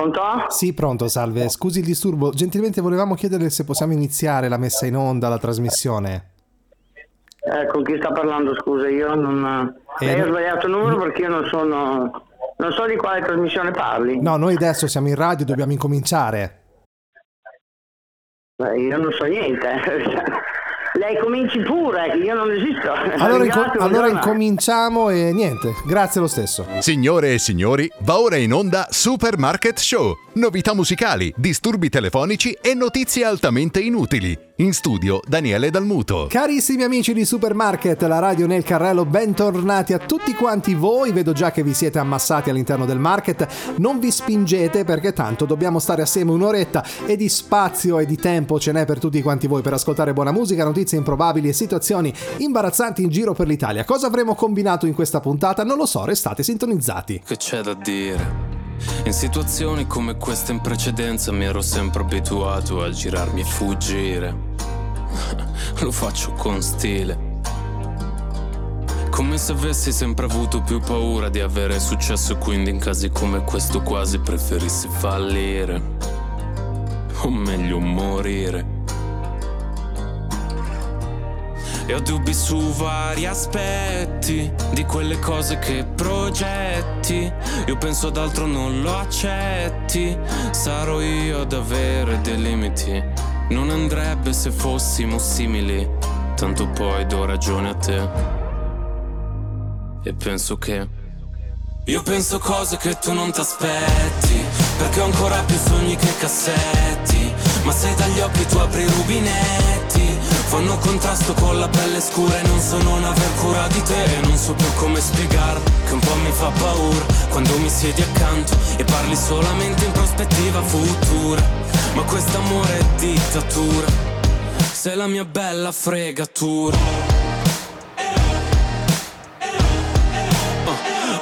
Pronto? Sì, pronto, salve. Scusi il disturbo. Gentilmente volevamo chiedere se possiamo iniziare la messa in onda, la trasmissione. Eh, con chi sta parlando, scusa, io non... Eh, Lei ha sbagliato il numero perché io non sono... Non so di quale trasmissione parli. No, noi adesso siamo in radio, dobbiamo incominciare. Beh, io non so niente. Lei cominci pure, che io non esisto. Allora, inco- allora incominciamo e niente, grazie lo stesso. Signore e signori, va ora in onda Supermarket Show. Novità musicali, disturbi telefonici e notizie altamente inutili. In studio Daniele Dalmuto. Carissimi amici di Supermarket, la radio nel carrello, bentornati a tutti quanti voi. Vedo già che vi siete ammassati all'interno del market. Non vi spingete perché tanto dobbiamo stare assieme un'oretta e di spazio e di tempo ce n'è per tutti quanti voi per ascoltare buona musica, notizie improbabili e situazioni imbarazzanti in giro per l'Italia. Cosa avremo combinato in questa puntata? Non lo so, restate sintonizzati. Che c'è da dire? In situazioni come queste in precedenza mi ero sempre abituato a girarmi e fuggire. Lo faccio con stile. Come se avessi sempre avuto più paura di avere successo quindi in casi come questo quasi preferissi fallire. O meglio morire. E ho dubbi su vari aspetti di quelle cose che progetti. Io penso ad altro non lo accetti. Sarò io ad avere dei limiti. Non andrebbe se fossimo simili. Tanto poi do ragione a te. E penso che. Io penso cose che tu non ti aspetti. Perché ho ancora più sogni che cassetti. Ma se dagli occhi tu apri i rubinetti. Fanno contrasto con la pelle scura e non so non aver cura di te E non so più come spiegar che un po' mi fa paura Quando mi siedi accanto e parli solamente in prospettiva futura Ma quest'amore è dittatura. Sei la mia bella fregatura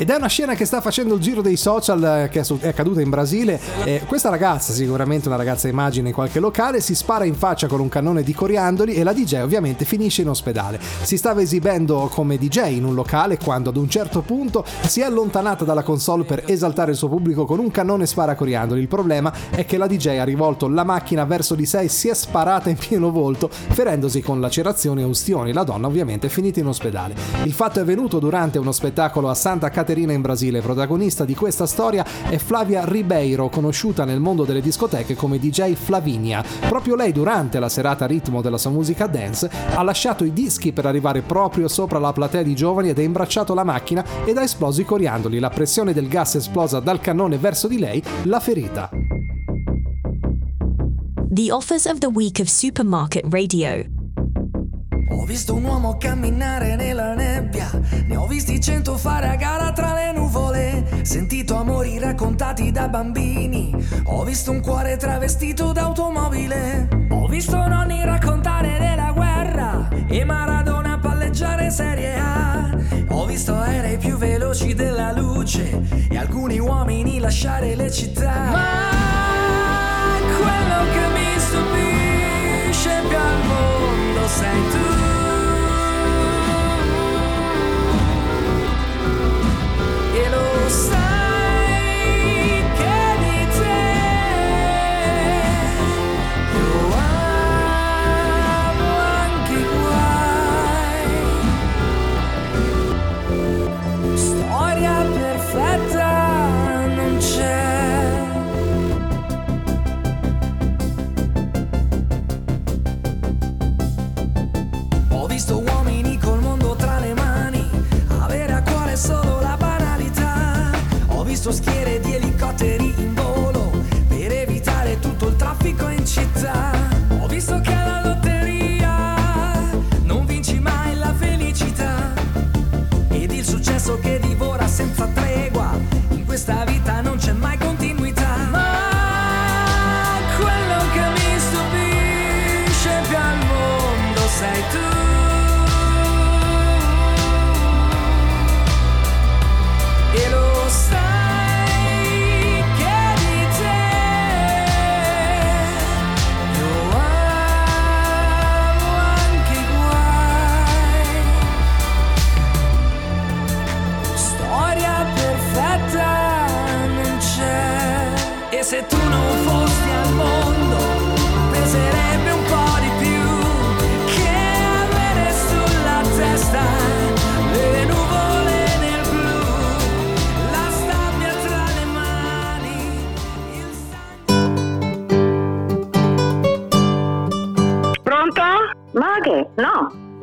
Ed è una scena che sta facendo il giro dei social eh, che è accaduta in Brasile. Eh, questa ragazza, sicuramente una ragazza immagine in qualche locale, si spara in faccia con un cannone di coriandoli e la DJ ovviamente finisce in ospedale. Si stava esibendo come DJ in un locale quando ad un certo punto si è allontanata dalla console per esaltare il suo pubblico con un cannone spara coriandoli. Il problema è che la DJ ha rivolto la macchina verso di sé e si è sparata in pieno volto, ferendosi con lacerazioni e ustioni. La donna ovviamente è finita in ospedale. Il fatto è avvenuto durante uno spettacolo a Santa Caterina in Brasile. Protagonista di questa storia è Flavia Ribeiro, conosciuta nel mondo delle discoteche come DJ Flavinia. Proprio lei durante la serata ritmo della sua musica dance ha lasciato i dischi per arrivare proprio sopra la platea di giovani ed ha imbracciato la macchina ed ha esploso i coriandoli. La pressione del gas esplosa dal cannone verso di lei l'ha ferita. The offers of the week of Supermarket Radio. Ho visto un uomo camminare nella nebbia, ne ho visti cento fare a gara tra le nuvole, sentito amori raccontati da bambini, ho visto un cuore travestito d'automobile, ho visto nonni raccontare della guerra e Maradona palleggiare Serie A, ho visto aerei più veloci della luce e alcuni uomini lasciare le città. Ma quello che mi stupisce più al mondo sei tu. E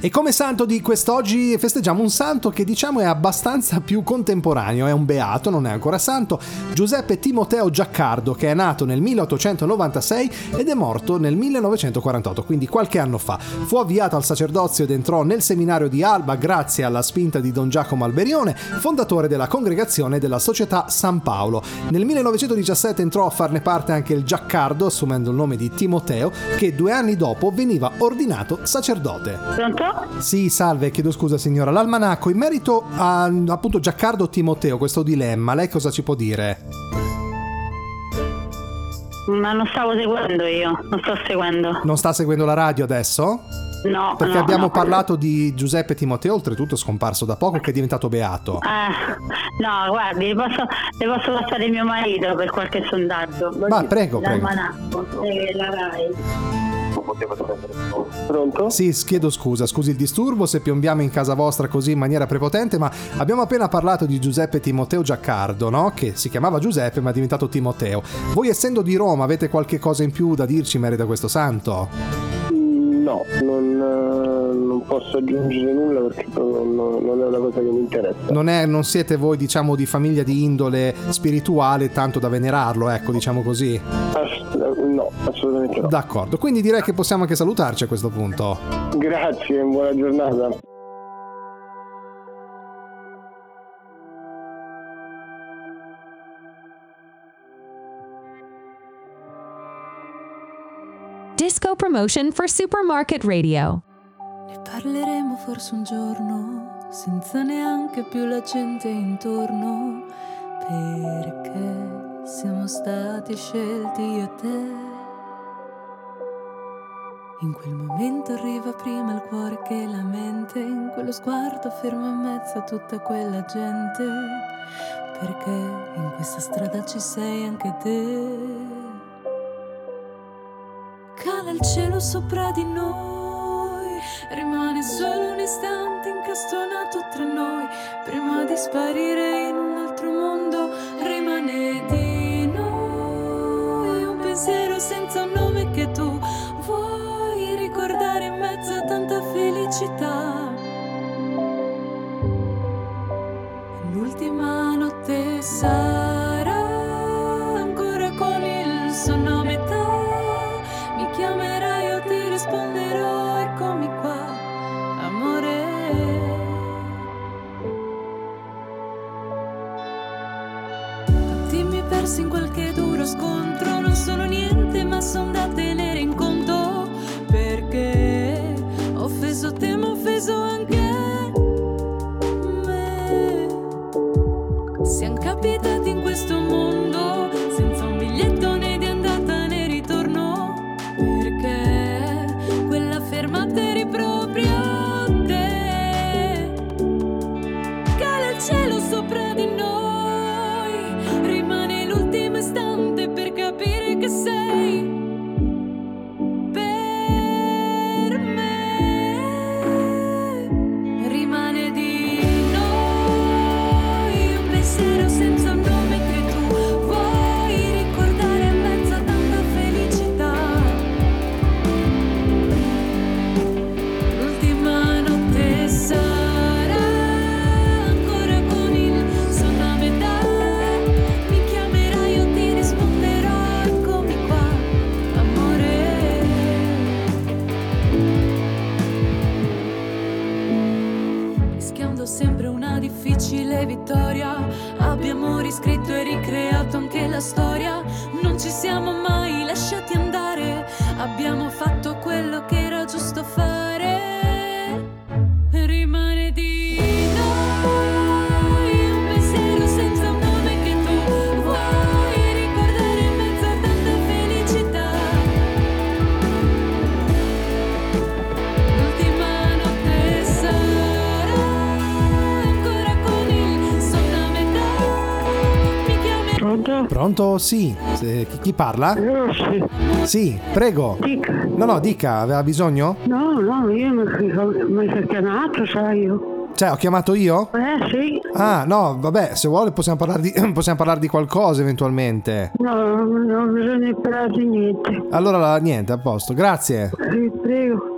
E come santo di quest'oggi festeggiamo un santo che diciamo è abbastanza più contemporaneo, è un beato, non è ancora santo, Giuseppe Timoteo Giaccardo, che è nato nel 1896 ed è morto nel 1948, quindi qualche anno fa. Fu avviato al sacerdozio ed entrò nel seminario di Alba grazie alla spinta di Don Giacomo Alberione, fondatore della congregazione della Società San Paolo. Nel 1917 entrò a farne parte anche il Giaccardo, assumendo il nome di Timoteo, che due anni dopo veniva ordinato sacerdote. Pronto? Sì, salve, chiedo scusa signora. L'almanacco, in merito a appunto Giaccardo Timoteo, questo dilemma, lei cosa ci può dire? Ma non stavo seguendo io, non sto seguendo. Non sta seguendo la radio adesso? No, Perché no, abbiamo no. parlato di Giuseppe Timoteo, oltretutto scomparso da poco, che è diventato beato. Eh, no, guardi, le posso, le posso passare mio marito per qualche sondaggio. Ma prego, prego. L'almanacco, eh, la Rai. Pronto? Sì, chiedo scusa, scusi il disturbo se piombiamo in casa vostra così in maniera prepotente, ma abbiamo appena parlato di Giuseppe Timoteo Giaccardo, no? Che si chiamava Giuseppe ma è diventato Timoteo. Voi essendo di Roma avete qualche cosa in più da dirci in merito a questo santo? No, non, eh, non posso aggiungere nulla perché non, non- non è una cosa che mi interessa. Non, è, non siete voi, diciamo, di famiglia di indole spirituale tanto da venerarlo, ecco, diciamo così. Ass- no, assolutamente no. D'accordo, quindi direi che possiamo anche salutarci a questo punto. Grazie, buona giornata. Promotion for Supermarket Radio. Ne parleremo forse un giorno, senza neanche più la gente intorno, perché siamo stati scelti io e te. In quel momento arriva prima il cuore che la mente, in quello sguardo fermo in mezzo a tutta quella gente, perché in questa strada ci sei anche te. Cala il cielo sopra di noi, rimane solo un istante incastonato tra noi, prima di sparire in un altro mondo, rimane di noi. Un pensiero senza un nome che tu vuoi ricordare in mezzo a tanta felicità. L'ultima notte sarà cinco Pronto? Sì. Se- chi, chi parla? Rossi, Sì, prego. dica. No, no, dica, aveva bisogno? No, no, io mi mi sono chiamato, sai io. Cioè, ho chiamato io? Eh sì, Ah, no, vabbè, se vuole possiamo parlare di, possiamo parlare di qualcosa eventualmente. no, non bisogna parlare di niente. Allora, niente, a posto, grazie. Vi prego.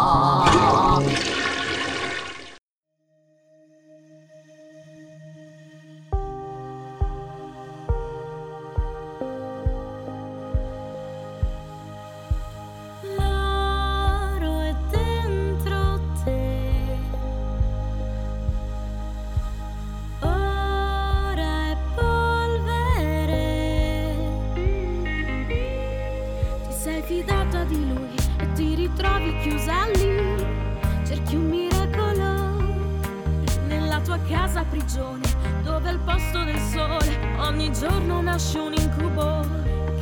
Casa prigione, dove al posto del sole ogni giorno nasce un incubo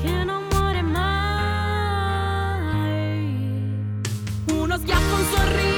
che non muore mai. Uno schiaffo, un sorriso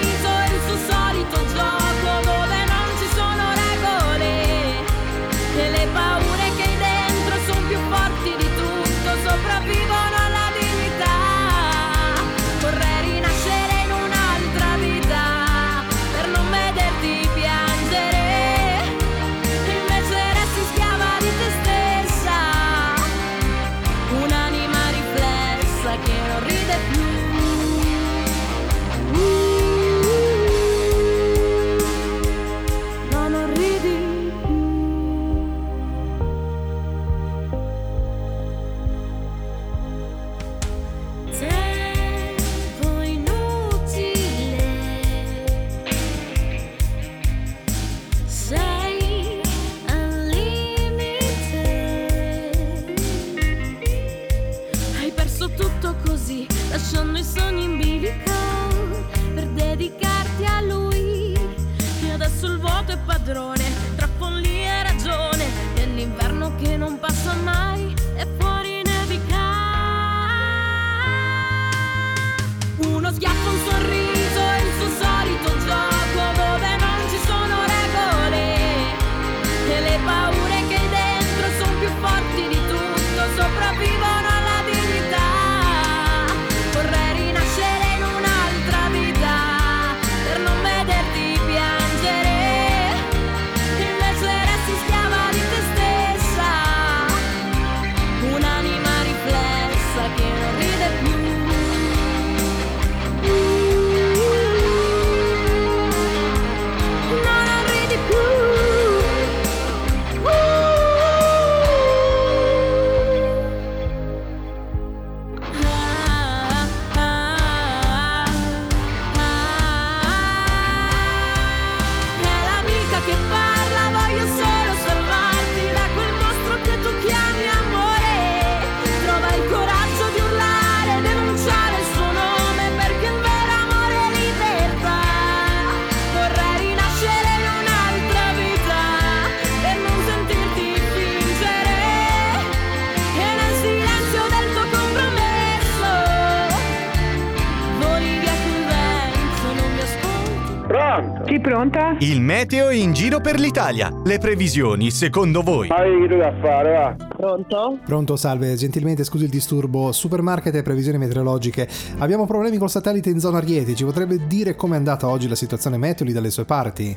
giro per l'Italia. Le previsioni, secondo voi? Ma che tu da fare, va? Pronto? Pronto, salve, gentilmente scusi il disturbo. Supermarket e previsioni meteorologiche. Abbiamo problemi col satellite in zona Rieti. Ci potrebbe dire com'è andata oggi la situazione meteo lì dalle sue parti?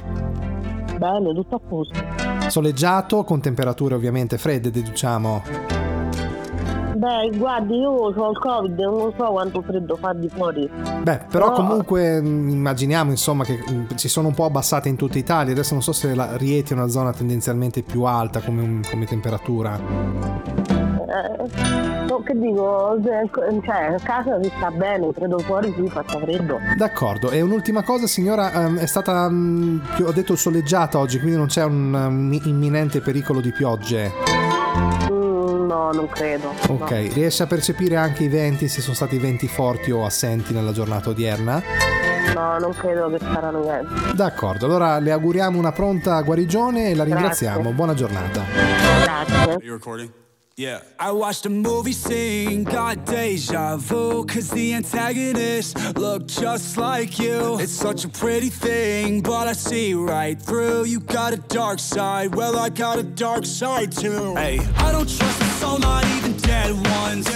Bene, tutto a posto. Soleggiato, con temperature ovviamente fredde, deduciamo. Beh, guardi, io ho il covid, non so quanto freddo fa di fuori. Beh, però No. comunque mh, immaginiamo insomma che mh, si sono un po' abbassate in tutta Italia. Adesso non so se la Rieti è una zona tendenzialmente più alta come, un- come temperatura. Eh, che dico, cioè, a casa si sta bene, credo fuori sì, faccia freddo. D'accordo, e un'ultima cosa signora, ehm, è stata, più- ho detto soleggiata oggi, quindi non c'è un imminente pericolo di piogge. No, non credo. Ok, no. riesce a percepire anche i venti, se sono stati venti forti o assenti nella giornata odierna? No, non credo che saranno niente. D'accordo, allora le auguriamo una pronta guarigione e la Grazie. ringraziamo. Buona giornata. Grazie. Yeah. I watched a movie scene, got deja vu, cause the antagonist looked just like you. It's such a pretty thing, but I see right through. You got a dark side, well, I got a dark side too. Hey, I don't trust soul, not even dead ones.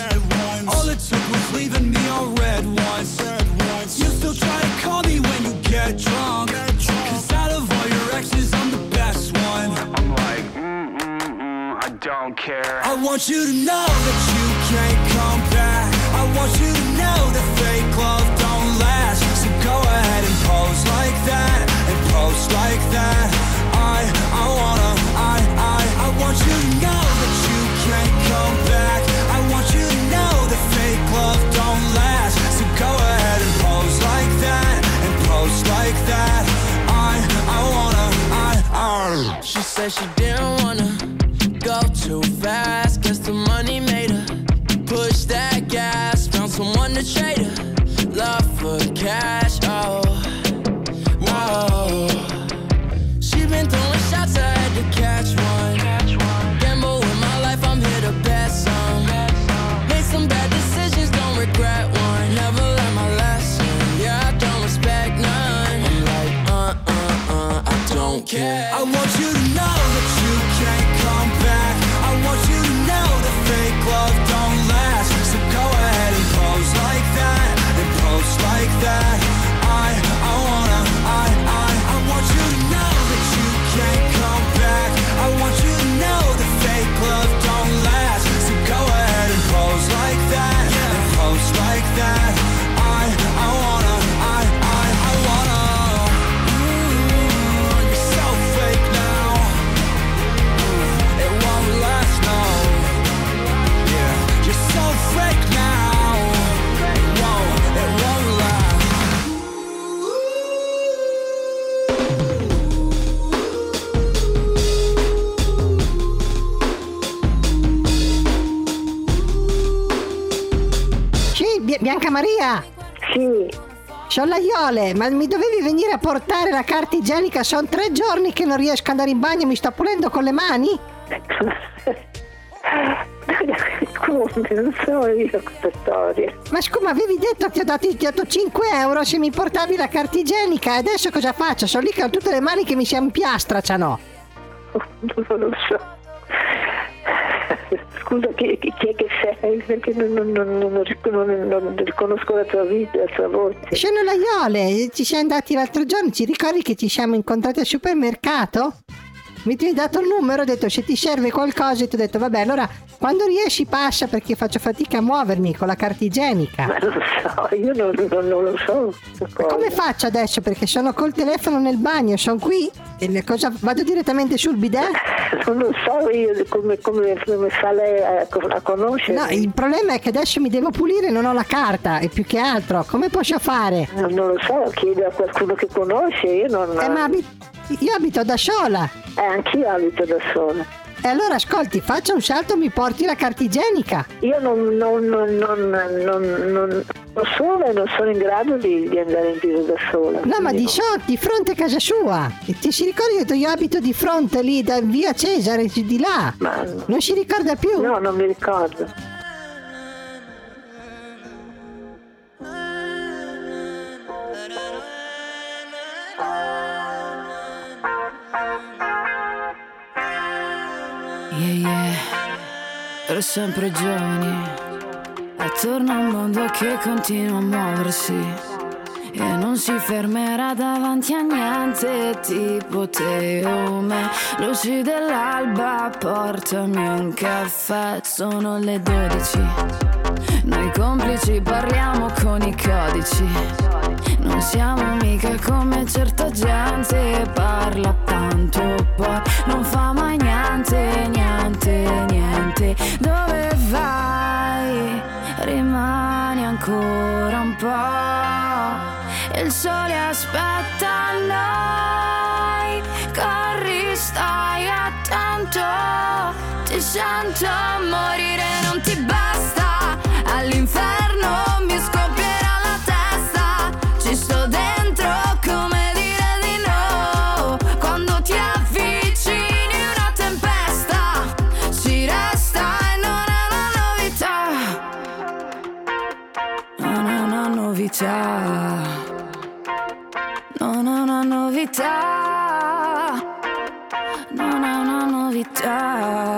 All it took was leaving me on red ones. You still try to call me when you get drunk. Cause out of all your exes, I'm the best one. I'm like, mm, mm, mm, I don't care. I want you to know that you can't come back. I want you to know that fake love don't last. So go ahead and pose like that, and post like that. I, I wanna, I, I, I want you to know She said she didn't wanna go too fast. Guess the money made her push that gas. Found someone to trade her love for cash. Bianca Maria. Sì. Sciolaiole, ma mi dovevi venire a portare la carta igienica? Sono tre giorni che non riesco ad andare in bagno, mi sto pulendo con le mani? Come, non so io questa storia. Ma scusa, avevi detto che ti ho dato, ti ho dato 5 euro se mi portavi la carta igienica e adesso cosa faccio? Sono lì che ho tutte le mani che mi si ampiastracciano. Non lo so. Scusa, chi, chi- chi è che sei? Perché non, non, non, non, ric- non- non riconosco la tua vita, la tua voce. Sciolaiole, ci siamo andati l'altro giorno, ci ricordi che ci siamo incontrati al supermercato? Mi ti hai dato il numero, ho detto se ti serve qualcosa e ti ho detto vabbè allora quando riesci passa perché faccio fatica a muovermi con la carta igienica. Ma non lo so, io non, lo so. Come faccio adesso? Perché sono col telefono nel bagno, sono qui e cosa, vado direttamente sul bidet? Non lo so io come, come, come fa lei a, a conoscere. No, il problema è che adesso mi devo pulire non ho la carta e più che altro, come posso fare? Non, non lo so, chiedo a qualcuno che conosce, io non... Eh, ma abi- io abito da sola. Eh, anch'io abito da sola. E allora ascolti, faccia un salto, mi porti la carta igienica. Io non, non, non, non, sono e non sono in grado di, di andare in giro da sola. No, ma di so, di fronte a casa sua. E ti si ricorda che detto, io abito di fronte lì, da via Cesare, di là. Non si ricorda più? No, non mi ricordo. Yeah, yeah. Per sempre giovani. Attorno a un mondo che continua a muoversi. che non si fermerà davanti a niente tipo te o me. Luci dell'alba, portami un caffè, sono le 12. Noi complici parliamo con i codici. Non siamo mica come certa gente, parla tanto poi non fa mai niente, niente, niente. Dove vai? Rimani ancora un po'. Il sole aspetta noi. Corri, stai attento. Ti sento morire, non ti basta. All'inferno mi scoppierà la testa. Ci sto dentro come dire di no. Quando ti avvicini una tempesta. Ci resta e non è una novità. Non è una novità. Non è una novità. Non è una novità.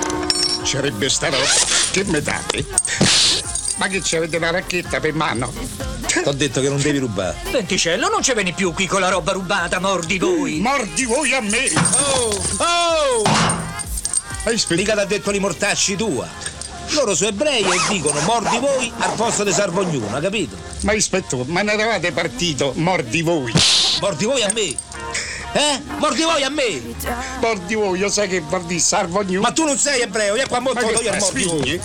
sarebbe sta roba. Che me date? Ma che ci avete una racchetta per mano? T'ho detto che non devi rubare. Venticello, non ci vieni più qui con la roba rubata, mordi voi! Mordi voi a me! Oh! Oh! Mica t'ha detto li mortacci tua. Loro sono ebrei e dicono mordi voi al posto di salvo ognuno, hai capito? Ma ispettore, ma ne eravate partito, mordi voi! Mordi voi a me! Eh? Mordi voi a me! Mordi voi, io sai che dire salvo ognuno! Ma tu non sei ebreo, io qua che io a mordi voi!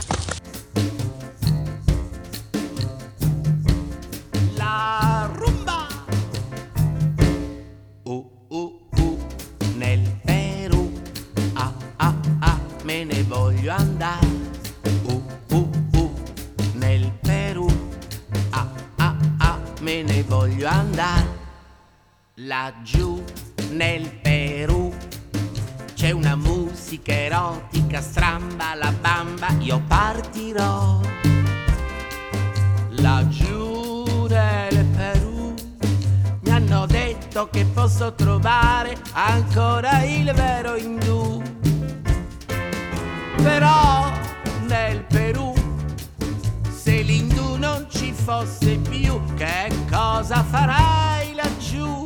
La rumba. Uh, uh, uh, nel Perù. Ah, ah, ah, me ne voglio andare. Uh, uh, uh, nel Perù. Ah, ah, ah, me ne voglio andare. Laggiù la bamba, io partirò laggiù nel Perù. Mi hanno detto che posso trovare ancora il vero indù. Però nel Perù, se l'indù non ci fosse più, che cosa farai laggiù?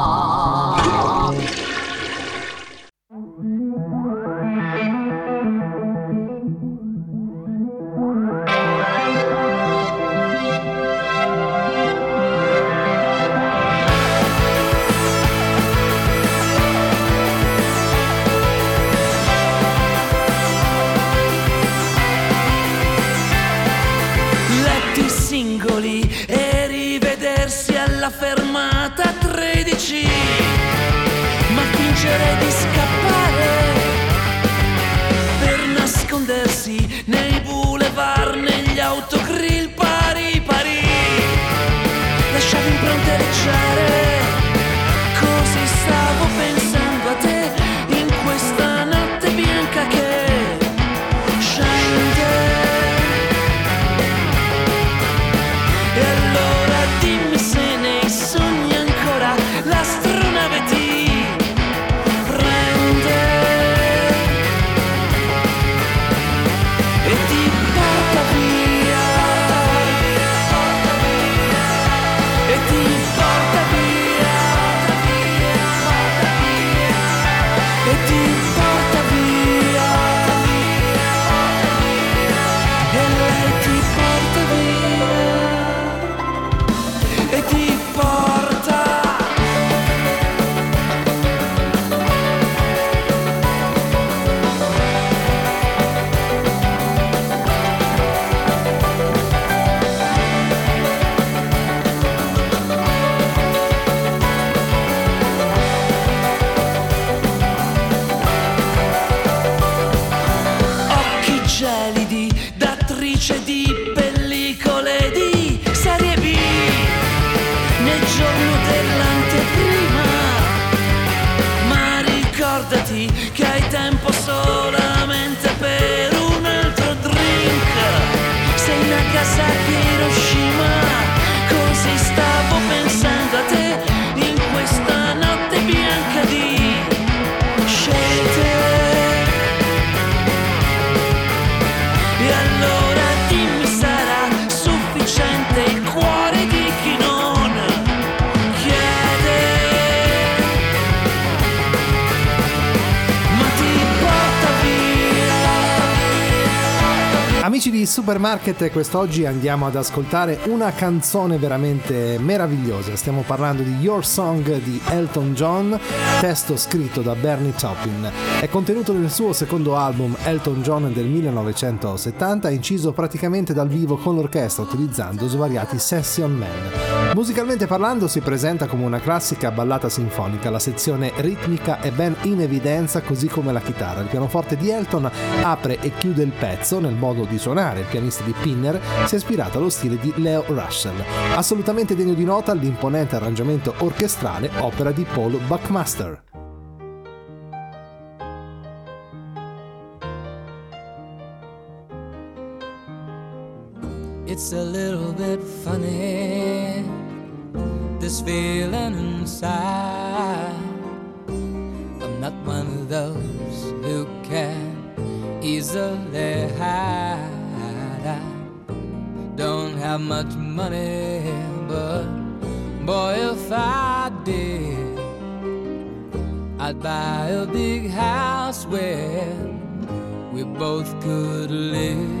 Ma fingere di Supermarket, quest'oggi andiamo ad ascoltare una canzone veramente meravigliosa. Stiamo parlando di Your Song di Elton John, testo scritto da Bernie Taupin. È contenuto nel suo secondo album Elton John del 1970, inciso praticamente dal vivo con l'orchestra utilizzando svariati session man. Musicalmente parlando si presenta come una classica ballata sinfonica, la sezione ritmica è ben in evidenza così come la chitarra. Il pianoforte di Elton apre e chiude il pezzo nel modo di suonare, il pianista di Pinner si è ispirato allo stile di Leo Russell. Assolutamente degno di nota l'imponente arrangiamento orchestrale opera di Paul Buckmaster. It's a little bit funny, this feeling inside. I'm not one of those who can easily hide. I don't have much money, but boy, if I did, I'd buy a big house where we both could live.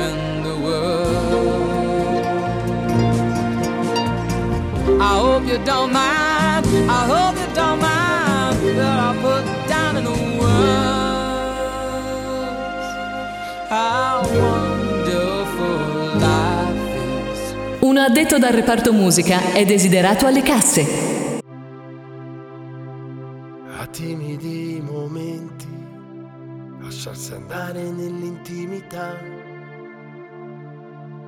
you don't mind. I hope you don't mind that I put down in the words how wonderful life is. Un addetto dal reparto musica è desiderato alle casse. a timidi momenti, lasciarsi andare nell'intimità,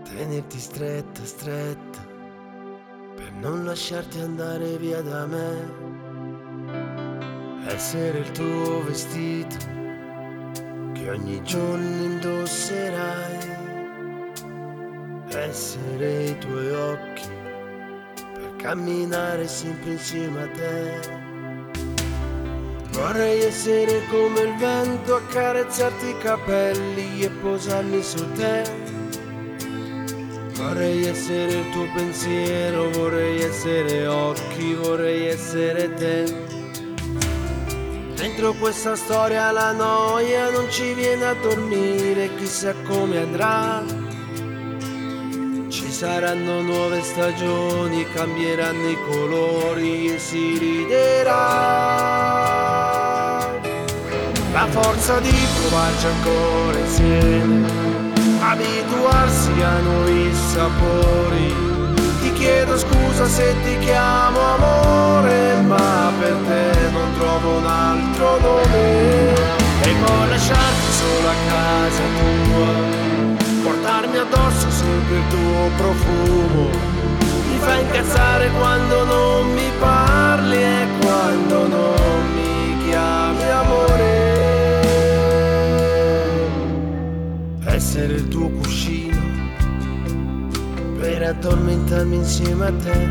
tenerti stretta, stretta, non lasciarti andare via da me, essere il tuo vestito che ogni giorno indosserai, essere i tuoi occhi per camminare sempre insieme a te. Vorrei essere come il vento, accarezzarti i capelli e posarmi su te. Vorrei essere il tuo pensiero, vorrei essere occhi, vorrei essere te. Dentro questa storia la noia non ci viene a dormire, chissà come andrà. Ci saranno nuove stagioni, cambieranno i colori e si riderà. La forza di provarci ancora insieme, abituarsi a nuovi sapori. Ti chiedo scusa se ti chiamo amore, ma per te non trovo un altro nome. E poi lasciarti solo a casa tua, portarmi addosso sempre il tuo profumo. Mi fa incazzare quando non mi parli e Essere il tuo cuscino per addormentarmi insieme a te.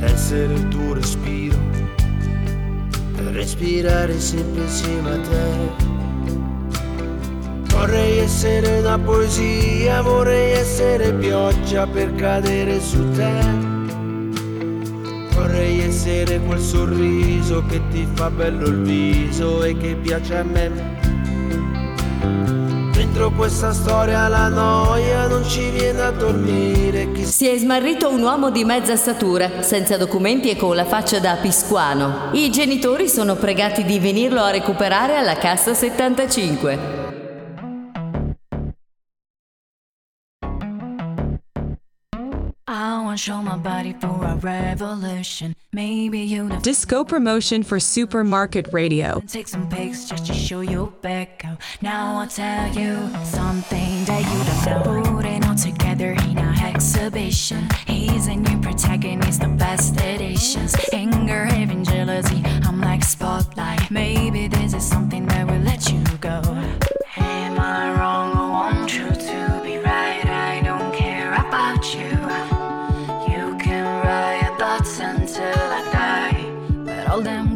Essere il tuo respiro per respirare sempre insieme a te. Vorrei essere una poesia, vorrei essere pioggia per cadere su te. Vorrei essere quel sorriso che ti fa bello il viso e che piace a me. Dentro questa storia la noia non ci viene a dormire. Chi Si è smarrito un uomo di mezza statura, senza documenti e con la faccia da piscuano. I genitori sono pregati di venirlo a recuperare alla cassa 75. Disco promotion for Supermarket Radio. Take some pics just to show you back. Now I'll tell you something that you don't know. Put it all together in a exhibition. He's a new protagonist, the best editions. Anger, having jealousy, I'm like spotlight. Maybe this is something that will let you go. Am I wrong? I want you to tell them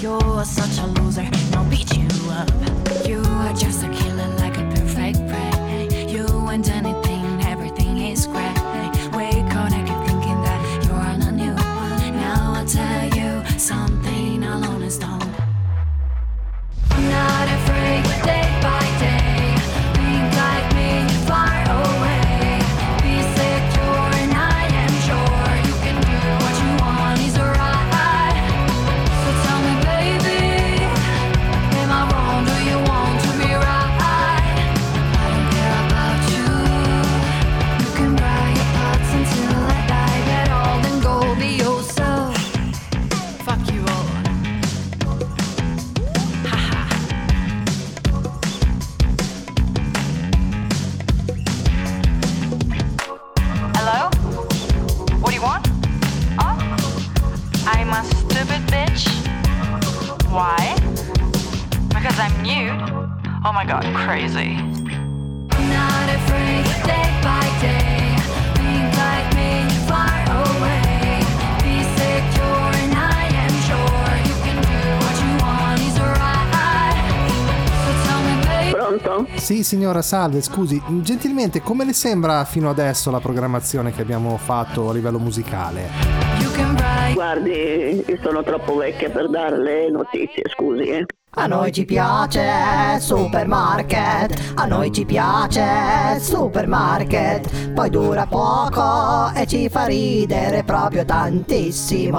You're such a loser, God, crazy. Not afraid, day by day. Think like me, far away. Be secure, and I am sure you can do what you want is right. So tell me, baby. Pronto? Sì, signora, salve, scusi, gentilmente come le sembra fino adesso la programmazione che abbiamo fatto a livello musicale? Guardi, io sono troppo vecchia per dare le notizie, scusi. Eh. A noi ci piace Supermarket, a noi ci piace Supermarket, poi dura poco e ci fa ridere proprio tantissimo.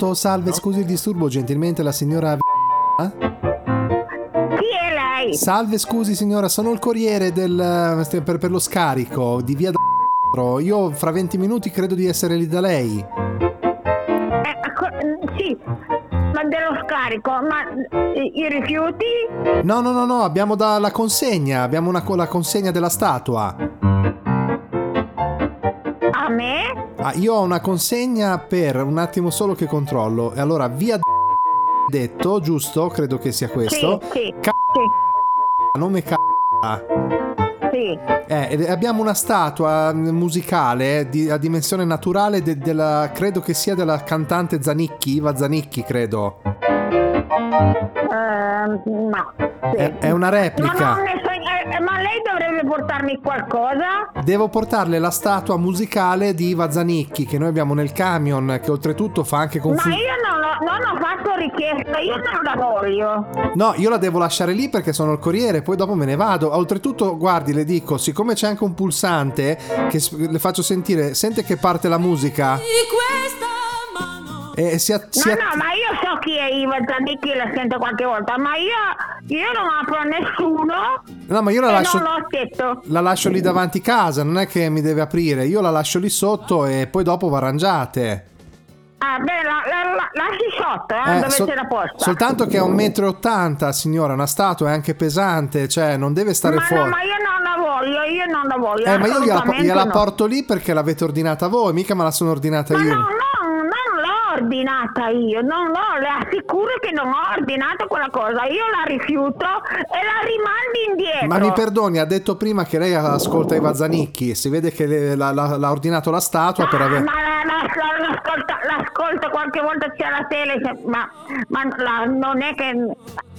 Pronto? Salve, scusi il disturbo, gentilmente la signora... Chi è lei? Salve, scusi signora, sono il corriere del, per, per lo scarico di via d***o. Io fra 20 minuti credo di essere lì da lei. Eh, co- sì, ma dello scarico, ma i, i rifiuti? No, no, no, no, abbiamo da, la consegna, abbiamo una, la consegna della statua. A me? Ah, io ho una consegna per un attimo solo che controllo. E allora, via detto, giusto? Credo che sia questo. Sì, sì, Ca- nome c***a. sì. Eh, abbiamo una statua musicale di- a dimensione naturale de- della, credo che sia della cantante Zanicchi, Iva Zanicchi, credo. Ehm, no. sì. È, è una Ma, replica. non ne so- eh, eh, ma lei dovrebbe portarmi qualcosa? Devo portarle la statua musicale di Iva Zanicchi che noi abbiamo nel camion, che oltretutto fa anche Ma confusione. io non ho, non ho fatto richiesta, io non la voglio. No, io la devo lasciare lì perché sono il corriere, poi dopo me ne vado. Oltretutto, guardi, le dico, siccome c'è anche un pulsante che le faccio sentire, sente che parte la musica? E si, a- si No, a- no, ma io so chi è Iva Zanicchi, la sento qualche volta, ma io, io non apro a nessuno No, ma io la e lascio, la lascio lì davanti casa, non è che mi deve aprire. Io la lascio lì sotto e poi dopo va arrangiate. Ah, beh, la, la, la- lasci sotto, eh, Eh, dove sol- c'è la posta. soltanto che è un metro e ottanta, signora, una statua è anche pesante, cioè non deve stare ma fuori. no, ma io non la voglio, io non la voglio. Eh, ma io gliela, gliela no. porto lì perché l'avete ordinata voi, mica me la sono ordinata io. No, ordinata io, non l'ho, le assicuro che non ho ordinato quella cosa, io la rifiuto e la rimandi indietro. Ma mi perdoni, ha detto prima che lei ascolta i Vazzanicchi. Si vede che le- la- la- l'ha ordinato la statua per aver. Ma la- la- la- l'ascolta, l'ascolto qualche volta c'è la tele, ma, ma non è che...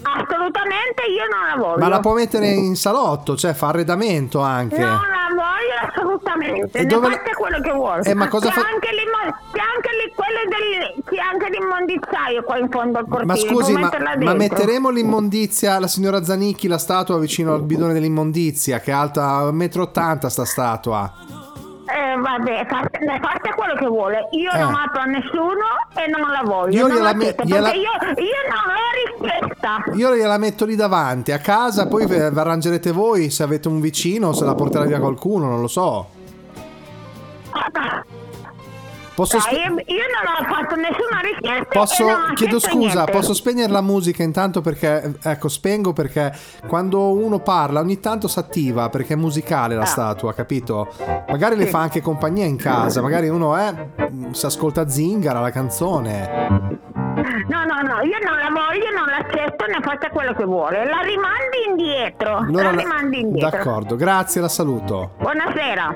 Assolutamente io non la voglio. Ma la può mettere in salotto, cioè fa arredamento anche. Non la voglio assolutamente, E ne dove- quello che vuole. Eh, ma cosa c'è fa- anche, c'è anche lì quello del, c'è anche l'immondizzaio qua in fondo al cortile. Ma scusi, ma, ma metteremo l'immondizia, la signora Zanicchi, la statua vicino al bidone dell'immondizia, che è alta 1,80 m sta statua. Eh, vabbè, ne faccia quello che vuole. Io Eh. non apro a nessuno e non la voglio. Io non gliela la me- accetto, gliela- io, io non l'ho richiesta. Io gliela metto lì davanti a casa, poi vi arrangerete voi se avete un vicino se la porterà via qualcuno, non lo so. Posso, Dai, spe- io, io non ho fatto nessuna richiesta. posso- chiedo scusa, niente. posso spegnere la musica intanto perché, ecco, spengo perché quando uno parla ogni tanto si attiva perché è musicale la Ah. statua, capito? Magari le Sì. fa anche compagnia in casa, magari uno è, si ascolta Zingara, la canzone. No, no, no, io non la voglio, non l'accetto, ne faccia quello che vuole. La rimandi indietro. La la- rimandi indietro. D'accordo, grazie, la saluto. Buonasera.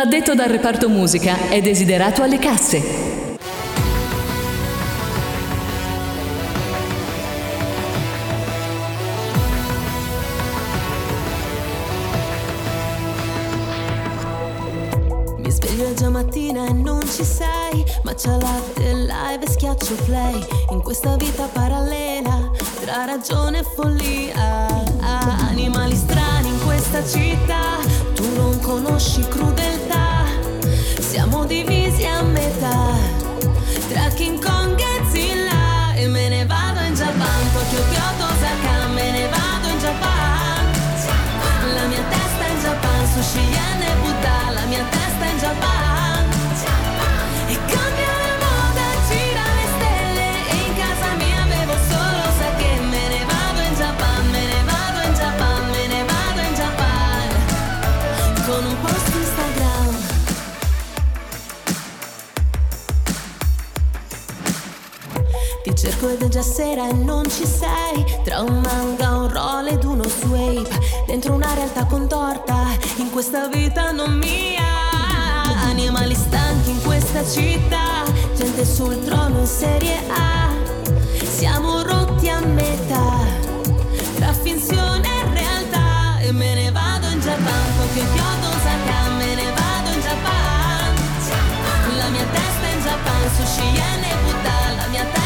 addetto dal reparto musica è desiderato alle casse. Mi sveglio già mattina e non ci sei Ma c'è latte live e schiaccio play In questa vita parallela Tra ragione e follia Animali strani in questa città Non conosci crudeltà. Siamo divisi a metà Tra King Kong già sera e non ci sei. Tra un manga, un roll ed uno swape Dentro una realtà contorta In questa vita non mia. Animali stanchi in questa città Gente sul trono in serie A. Siamo rotti a metà Tra finzione e realtà. E me ne vado in Japan Tokyo, Kyoto, Osaka Me ne vado in Japan La mia testa in Japan Sushi, yen e Buddha La mia testa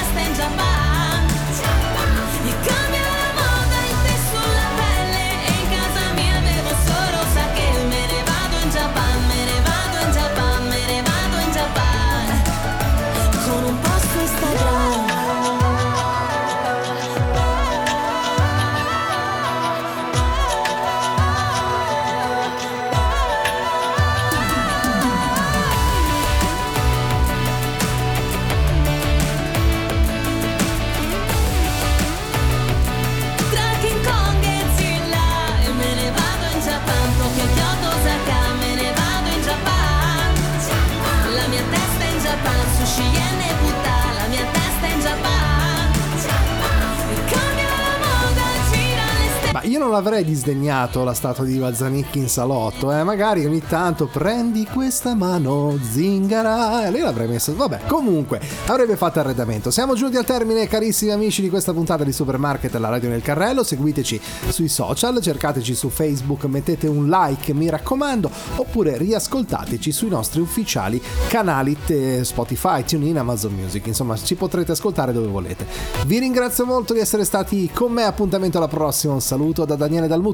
disdegnato la statua di Zanicchi in salotto, eh. Magari ogni tanto prendi questa mano, zingara. E lei l'avrei messa. Vabbè, comunque, avrebbe fatto arredamento. Siamo giunti al termine, carissimi amici, di questa puntata di Supermarket alla radio nel carrello. Seguiteci sui social, cercateci su Facebook, mettete un like, mi raccomando, oppure riascoltateci sui nostri ufficiali canali te- Spotify, TuneIn, Amazon Music. Insomma, ci potrete ascoltare dove volete. Vi ringrazio molto di essere stati con me. Appuntamento alla prossima. Un saluto da Daniele Dalmuto.